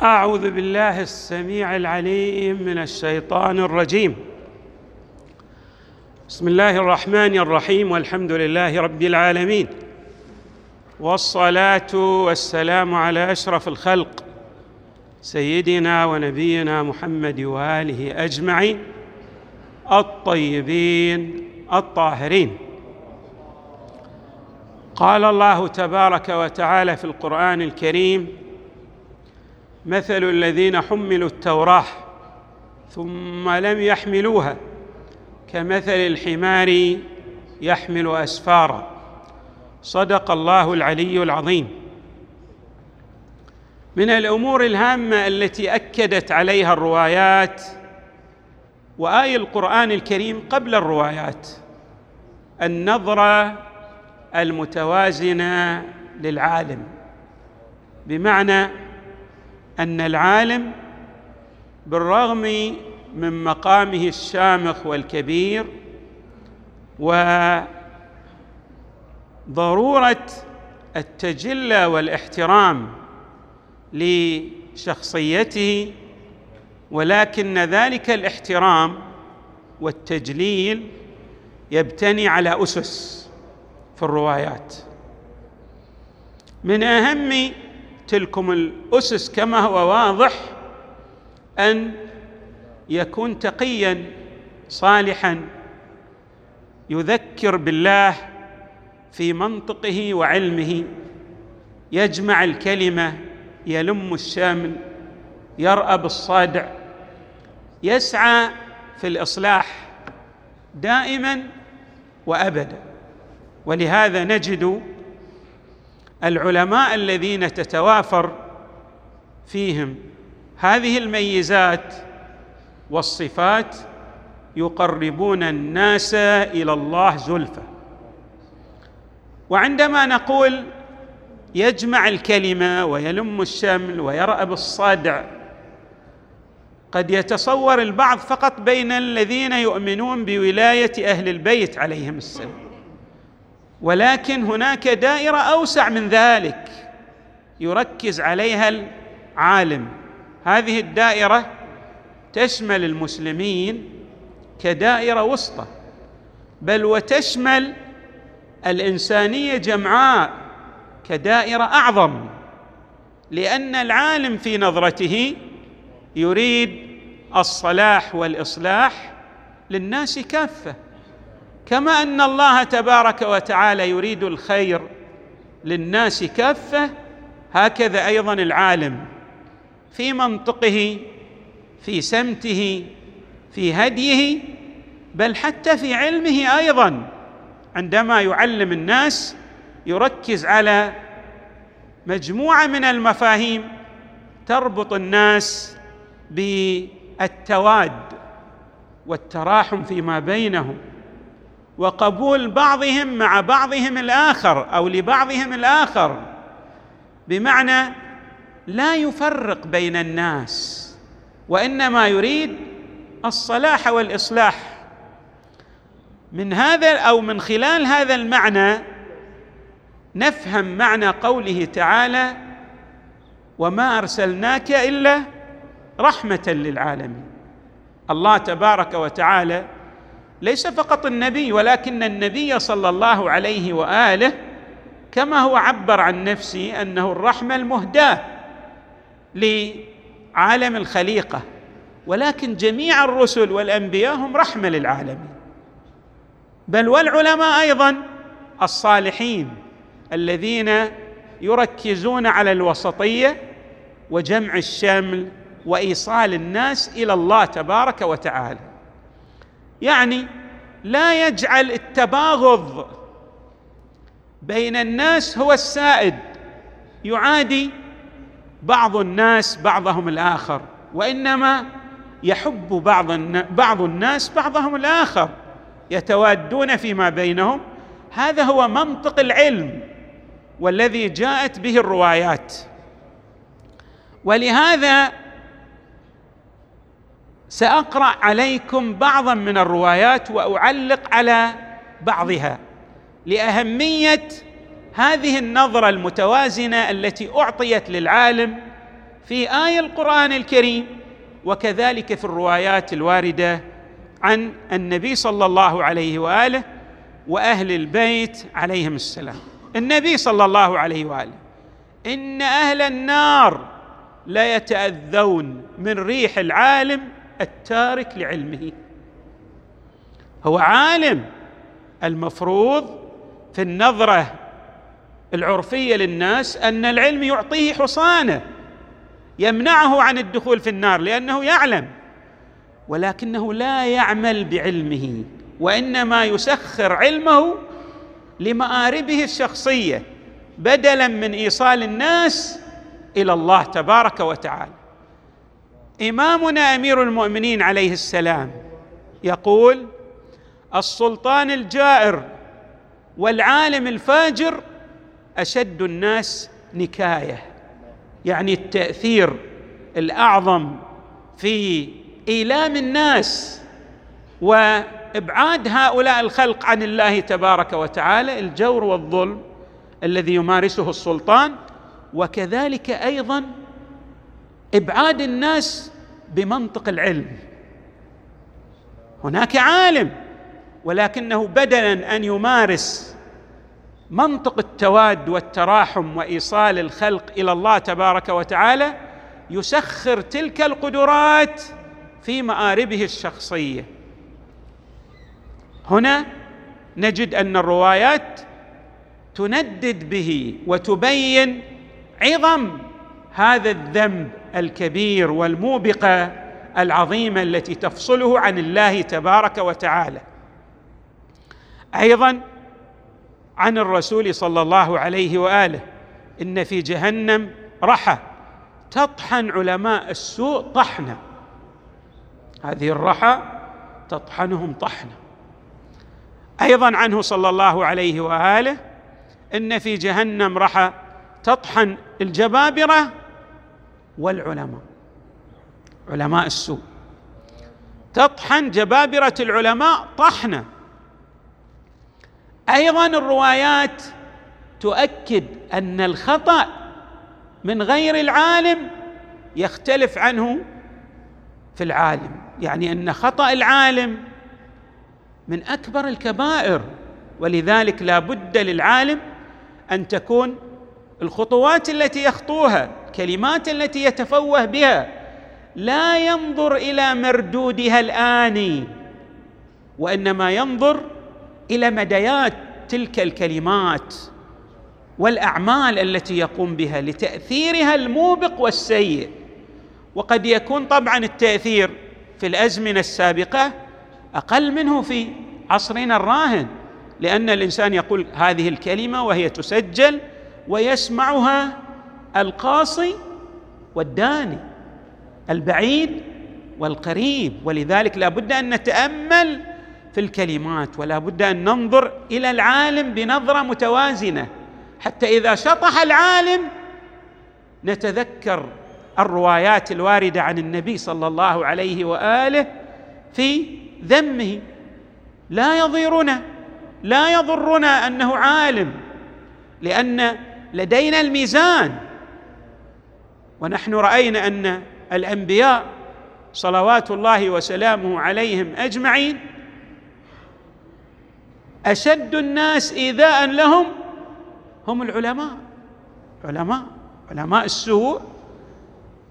أعوذ بالله السميع العليم من الشيطان الرجيم. بسم الله الرحمن الرحيم والحمد لله رب العالمين والصلاة والسلام على أشرف الخلق سيدنا ونبينا محمد وآله أجمعين الطيبين الطاهرين. قال الله تبارك وتعالى في القرآن الكريم مثل الذين حملوا التوراة ثم لم يحملوها كمثل الحمار يحمل أسفارا. صدق الله العلي العظيم. من الأمور الهامة التي أكدت عليها الروايات وآي القرآن الكريم قبل الروايات النظره المتوازنه للعالم. بمعنى أن العالم بالرغم من مقامه الشامخ والكبير وضرورة التجلى والاحترام لشخصيته ولكن ذلك الاحترام والتجليل يبتني على أسس في الروايات. من أهم تلكم الأسس كما هو واضح أن يكون تقيا صالحا يذكر بالله في منطقه وعلمه يجمع الكلمة يلم الشامل يرأى بالصادع يسعى في الإصلاح دائما وابدا. ولهذا نجد العلماء الذين تتوافر فيهم هذه الميزات والصفات يقربون الناس إلى الله زلفى. وعندما نقول يجمع الكلمة ويلم الشمل ويرأى بالصادع قد يتصور البعض فقط بين الذين يؤمنون بولاية أهل البيت عليهم السلام. ولكن هناك دائرة أوسع من ذلك يركز عليها العالم. هذه الدائرة تشمل المسلمين كدائرة وسطى بل وتشمل الإنسانية جمعاء كدائرة أعظم لأن العالم في نظرته يريد الصلاح والإصلاح للناس كافة. كما أن الله تبارك وتعالى يريد الخير للناس كافة هكذا أيضا العالم. في منطقه في سمته في هديه بل حتى في علمه أيضا. عندما يعلم الناس يركز على مجموعة من المفاهيم تربط الناس بالتواد والتراحم فيما بينهم. وقبول بعضهم مع بعضهم الآخر أو لبعضهم الآخر. بمعنى لا يفرق بين الناس وإنما يريد الصلاح والإصلاح. من هذا أو من خلال هذا المعنى نفهم معنى قوله تعالى وما أرسلناك إلا رحمة للعالمين. الله تبارك وتعالى ليس فقط النبي ولكن النبي صلى الله عليه وآله كما هو عبر عن نفسه أنه الرحمة المهداة لعالم الخليقة. ولكن جميع الرسل والأنبياء هم رحمة للعالمين. بل والعلماء أيضا الصالحين الذين يركزون على الوسطية وجمع الشمل وإيصال الناس إلى الله تبارك وتعالى. يعني لا يجعل التباغض بين الناس هو السائد. يعادي بعض الناس بعضهم الآخر وإنما يحب بعض بعض الناس بعضهم الآخر يتوادون فيما بينهم. هذا هو منطق العلم والذي جاءت به الروايات. ولهذا سأقرأ عليكم بعضا من الروايات وأعلق على بعضها. لأهمية هذه النظرة المتوازنة التي أعطيت للعالم في آية القرآن الكريم وكذلك في الروايات الواردة عن النبي صلى الله عليه وآله وأهل البيت عليهم السلام. النبي صلى الله عليه وآله إن أهل النار لا يتأذون من ريح العالم التارك لعلمه. هو عالم المفروض في النظرة العرفية للناس أن العلم يعطيه حصانة يمنعه عن الدخول في النار لأنه يعلم ولكنه لا يعمل بعلمه وإنما يسخر علمه لمآربه الشخصية بدلا من إيصال الناس إلى الله تبارك وتعالى. إمامنا أمير المؤمنين عليه السلام يقول السلطان الجائر والعالم الفاجر أشد الناس نكاية. يعني التأثير الأعظم في إيلام الناس وإبعاد هؤلاء الخلق عن الله تبارك وتعالى الجور والظلم الذي يمارسه السلطان وكذلك أيضا إبعاد الناس بمنطق العلم. هناك عالم ولكنه بدلا أن يمارس منطق التواد والتراحم وإيصال الخلق إلى الله تبارك وتعالى يسخر تلك القدرات في مآربه الشخصية. هنا نجد أن الروايات تندد به وتبين عظم هذا الذنب الكبير والموبقة العظيمة التي تفصله عن الله تبارك وتعالى. أيضا عن الرسول صلى الله عليه وآله إن في جهنم رحى تطحن علماء السوء طحنا هذه الرحى تطحنهم طحنا أيضا عنه صلى الله عليه وآله إن في جهنم رحى تطحن الجبابرة والعلماء. علماء السوء. تطحن جبابرة العلماء طحنا أيضا الروايات تؤكد أن الخطأ من غير العالم يختلف عنه في العالم. يعني أن خطأ العالم من أكبر الكبائر ولذلك لا بد للعالم أن تكون الخطوات التي يخطوها الكلمات التي يتفوه بها لا ينظر إلى مردودها الاني وإنما ينظر إلى مديات تلك الكلمات والأعمال التي يقوم بها لتأثيرها الموبق والسيء. وقد يكون طبعا التأثير في الأزمنة السابقة أقل منه في عصرنا الراهن لأن الإنسان يقول هذه الكلمة وهي تسجل ويسمعها القاصي والداني البعيد والقريب. ولذلك لا بد أن نتأمل في الكلمات ولا بد أن ننظر إلى العالم بنظرة متوازنة. حتى إذا شطح العالم نتذكر الروايات الواردة عن النبي صلى الله عليه وآله في ذمه. لا يضيرنا لا يضرنا أنه عالم لأن لدينا الميزان. ونحن رأينا أن الأنبياء صلوات الله وسلامه عليهم أجمعين أشد الناس إيذاء لهم هم العلماء. علماء علماء السوء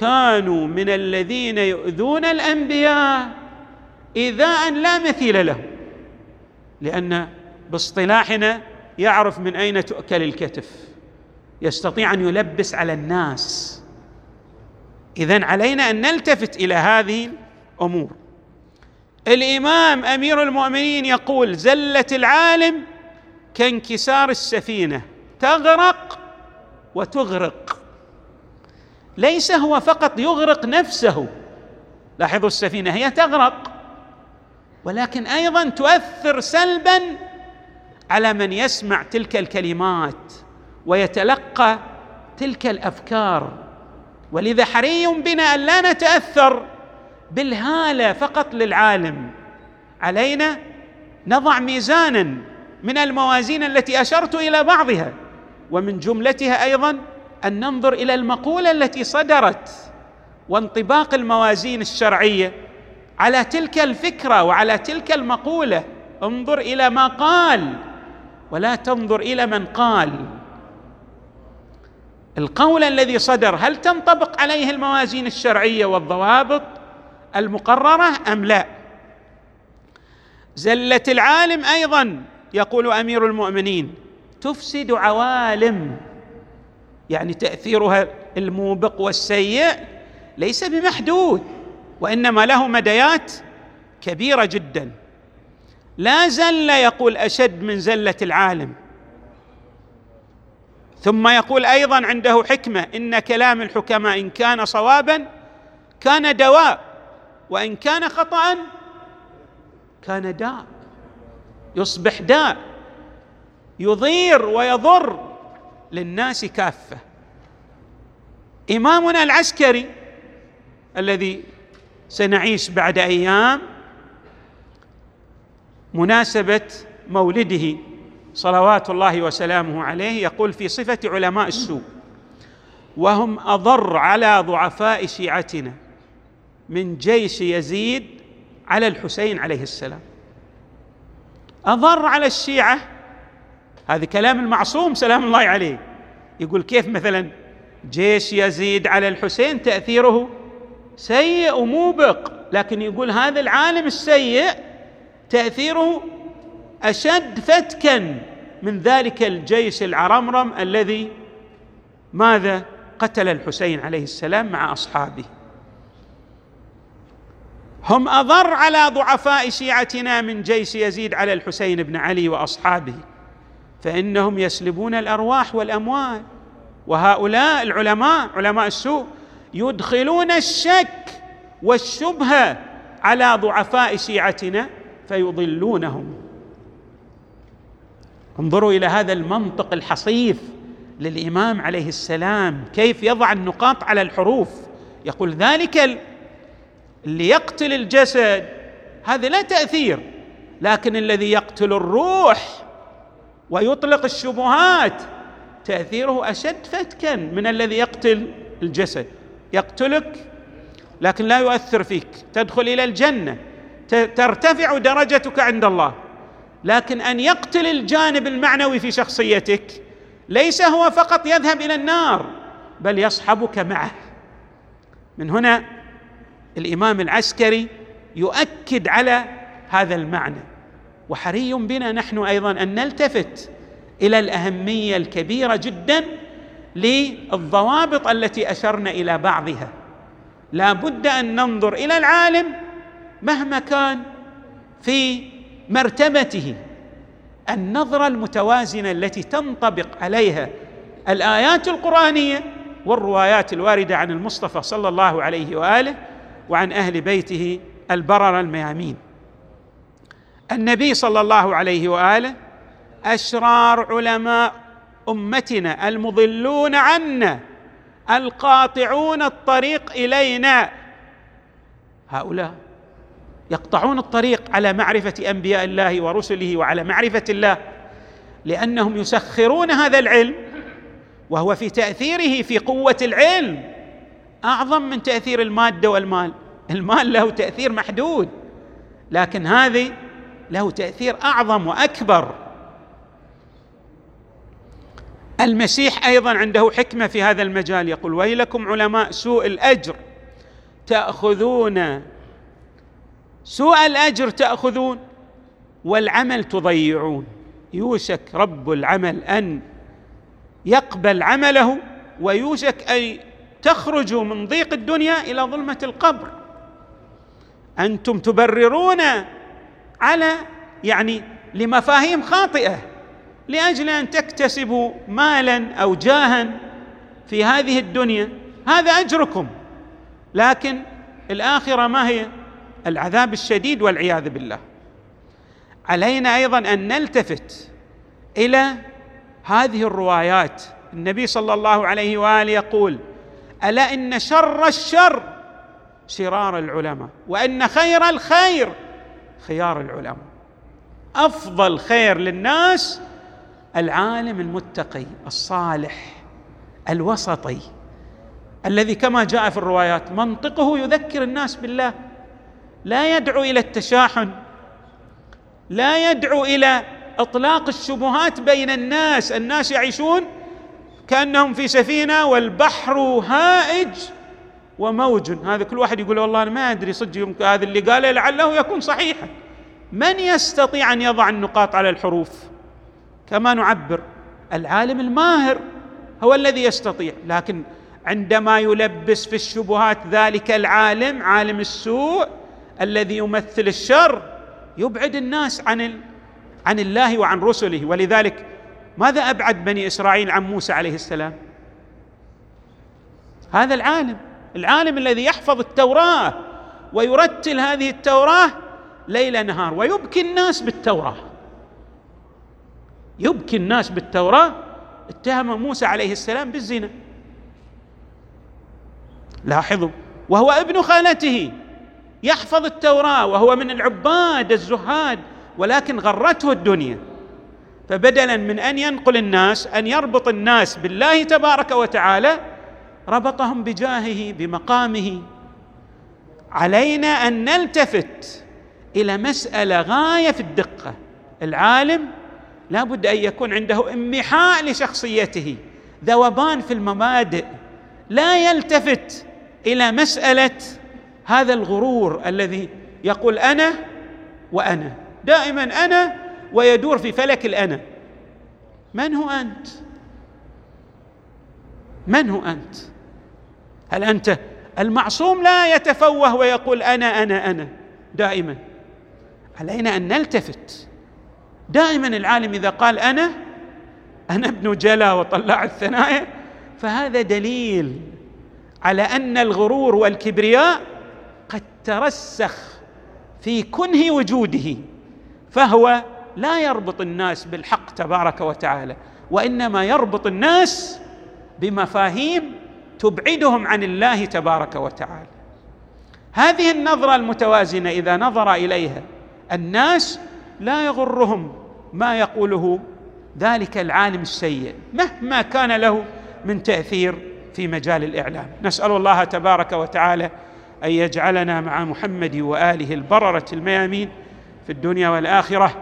كانوا من الذين يؤذون الأنبياء إيذاء لا مثيل له لأن باصطلاحنا يعرف من أين تؤكل الكتف. يستطيع أن يلبس على الناس. اذا علينا أن نلتفت إلى هذه الأمور. الإمام أمير المؤمنين يقول زله العالم كانكسار السفينة تغرق وتغرق. ليس هو فقط يغرق نفسه. لاحظوا السفينة هي تغرق ولكن أيضا تؤثر سلبا على من يسمع تلك الكلمات. ويتلقى تلك الأفكار. ولذا حري بنا أن لا نتأثر بالهالة فقط للعالم. علينا نضع ميزانا من الموازين التي أشرت إلى بعضها ومن جملتها أيضا أن ننظر إلى المقولة التي صدرت وانطباق الموازين الشرعية على تلك الفكرة وعلى تلك المقولة. انظر إلى ما قال ولا تنظر إلى من قال. القول الذي صدر هل تنطبق عليه الموازين الشرعية والضوابط المقررة أم لا؟ زلة العالم أيضا يقول أمير المؤمنين تفسد عوالم يعني تأثيرها الموبق والسيء ليس بمحدود وإنما له مديات كبيرة جدا. لا زل يقول أشد من زلة العالم. ثم يقول أيضا عنده حكمة إن كلام الحكماء إن كان صوابا كان دواء وإن كان خطا كان داء. يصبح داء يضير ويضر للناس كافة. إمامنا العسكري الذي سنعيش بعد أيام مناسبة مولده صلوات الله وسلامه عليه يقول في صفة علماء السوء وهم أضر على ضعفاء شيعتنا من جيش يزيد على الحسين عليه السلام. أضر على الشيعة؟ هذا كلام المعصوم سلام الله عليه. يقول كيف مثلا جيش يزيد على الحسين تأثيره سيء وموبق لكن يقول هذا العالم السيء تأثيره أشد فتكا من ذلك الجيش العرمرم الذي ماذا قتل الحسين عليه السلام مع أصحابه. هم أضر على ضعفاء شيعتنا من جيش يزيد على الحسين بن علي وأصحابه فإنهم يسلبون الأرواح والأموال وهؤلاء العلماء علماء السوء يدخلون الشك والشبهة على ضعفاء شيعتنا فيضلونهم. انظروا إلى هذا المنطق الحصيف للإمام عليه السلام. كيف يضع النقاط على الحروف؟ يقول ذلك اللي يقتل الجسد. هذا لا تأثير لكن الذي يقتل الروح ويطلق الشبهات تأثيره أشد فتكا من الذي يقتل الجسد. يقتلك لكن لا يؤثر فيك تدخل إلى الجنة ترتفع درجتك عند الله. لكن أن يقتل الجانب المعنوي في شخصيتك ليس هو فقط يذهب إلى النار بل يصحبك معه. من هنا الإمام العسكري يؤكد على هذا المعنى. وحري بنا نحن أيضا أن نلتفت إلى الأهمية الكبيرة جدا للضوابط التي أشرنا إلى بعضها. لا بد أن ننظر إلى العالم مهما كان في مرتبته النظرة المتوازنة التي تنطبق عليها الآيات القرآنية والروايات الواردة عن المصطفى صلى الله عليه وآله وعن أهل بيته البرر الميامين. النبي صلى الله عليه وآله أشرار علماء أمتنا المضلون عنا القاطعون الطريق إلينا. هؤلاء يقطعون الطريق على معرفة أنبياء الله ورسله وعلى معرفة الله لأنهم يسخرون هذا العلم وهو في تأثيره في قوة العلم. أعظم من تأثير المادة والمال. المال له تأثير محدود لكن هذه له تأثير أعظم وأكبر. المسيح أيضا عنده حكمة في هذا المجال. يقول ويلكم علماء سوء الأجر تأخذون سوء الأجر تأخذون والعمل تضيعون. يوشك رب العمل أن يقبل عمله ويوشك أن تخرجوا من ضيق الدنيا إلى ظلمة القبر. أنتم تبررون على يعني لمفاهيم خاطئة لأجل أن تكتسبوا مالا أو جاها في هذه الدنيا. هذا أجركم. لكن الآخرة ما هي؟ العذاب الشديد والعياذ بالله. علينا أيضا أن نلتفت إلى هذه الروايات. النبي صلى الله عليه وآله يقول ألا إن شر الشر شرار العلماء وإن خير الخير خيار العلماء. أفضل خير للناس العالم المتقي الصالح الوسطي الذي كما جاء في الروايات منطقه يذكر الناس بالله. لا يدعو إلى التشاحن لا يدعو إلى إطلاق الشبهات بين الناس الناس يعيشون كأنهم في سفينة والبحر هائج وموج. هذا كل واحد يقول والله أنا ما أدري صدق هذا اللي قاله لعله يكون صحيحا من يستطيع أن يضع النقاط على الحروف؟ كما نعبر العالم الماهر هو الذي يستطيع. لكن عندما يلبس في الشبهات ذلك العالم عالم السوء الذي يمثل الشر يبعد الناس عن عن الله وعن رسله. ولذلك ماذا أبعد بني إسرائيل عن موسى عليه السلام؟ هذا العالم العالم الذي يحفظ التوراة ويرتل هذه التوراة ليل نهار. ويبكي الناس بالتوراة. يبكي الناس بالتوراة اتهم موسى عليه السلام بالزنا. لاحظوا وهو ابن خالته. يحفظ التوراة وهو من العباد الزهاد ولكن غرته الدنيا. فبدلا من أن ينقل الناس أن يربط الناس بالله تبارك وتعالى ربطهم بجاهه بمقامه. علينا أن نلتفت إلى مسألة غاية في الدقة. العالم لا بد أن يكون عنده امحاء لشخصيته. ذوبان في المبادئ. لا يلتفت إلى مسألة هذا الغرور الذي يقول أنا وأنا. دائما أنا ويدور في فلك الأنا. من هو أنت؟ من هو أنت؟ هل أنت المعصوم؟ لا يتفوه ويقول أنا أنا أنا. دائما. علينا أن نلتفت. دائما العالم إذا قال أنا أنا ابن جلا وطلع الثنايا. فهذا دليل على أن الغرور والكبرياء ترسخ في كنه وجوده فهو لا يربط الناس بالحق تبارك وتعالى وإنما يربط الناس بمفاهيم تبعدهم عن الله تبارك وتعالى. هذه النظرة المتوازنة إذا نظر إليها الناس لا يغرهم ما يقوله ذلك العالم السيء مهما كان له من تأثير في مجال الإعلام. نسأل الله تبارك وتعالى أن يجعلنا مع محمد وآله البررة الميامين في الدنيا والآخرة.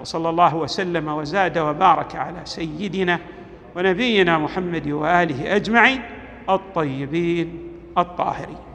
وصلى الله وسلم وزاد وبارك على سيدنا ونبينا محمد وآله أجمعين الطيبين الطاهرين.